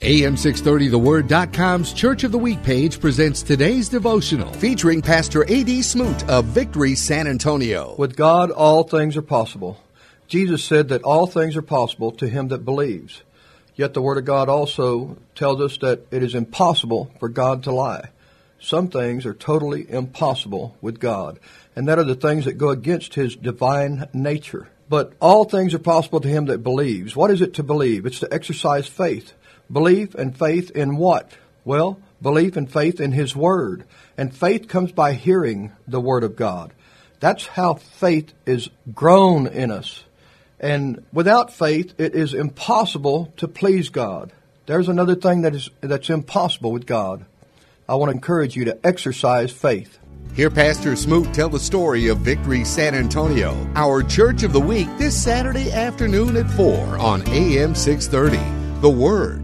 AM630TheWord.com's Church of the Week page presents today's devotional featuring Pastor A.D. Smoot of Victory San Antonio. With God, all things are possible. Jesus said that all things are possible to him that believes. Yet the Word of God also tells us that it is impossible for God to lie. Some things are totally impossible with God, and that are the things that go against His divine nature. But all things are possible to him that believes. What is it to believe? It's to exercise faith. Belief and faith in what? Well, belief and faith in His Word. And faith comes by hearing the Word of God. That's how faith is grown in us. And without faith, it is impossible to please God. There's another thing that is, that's impossible with God. I want to encourage you to exercise faith. Hear Pastor Smoot tell the story of Victory San Antonio, our Church of the Week, this Saturday afternoon at 4 on AM 630. The Word.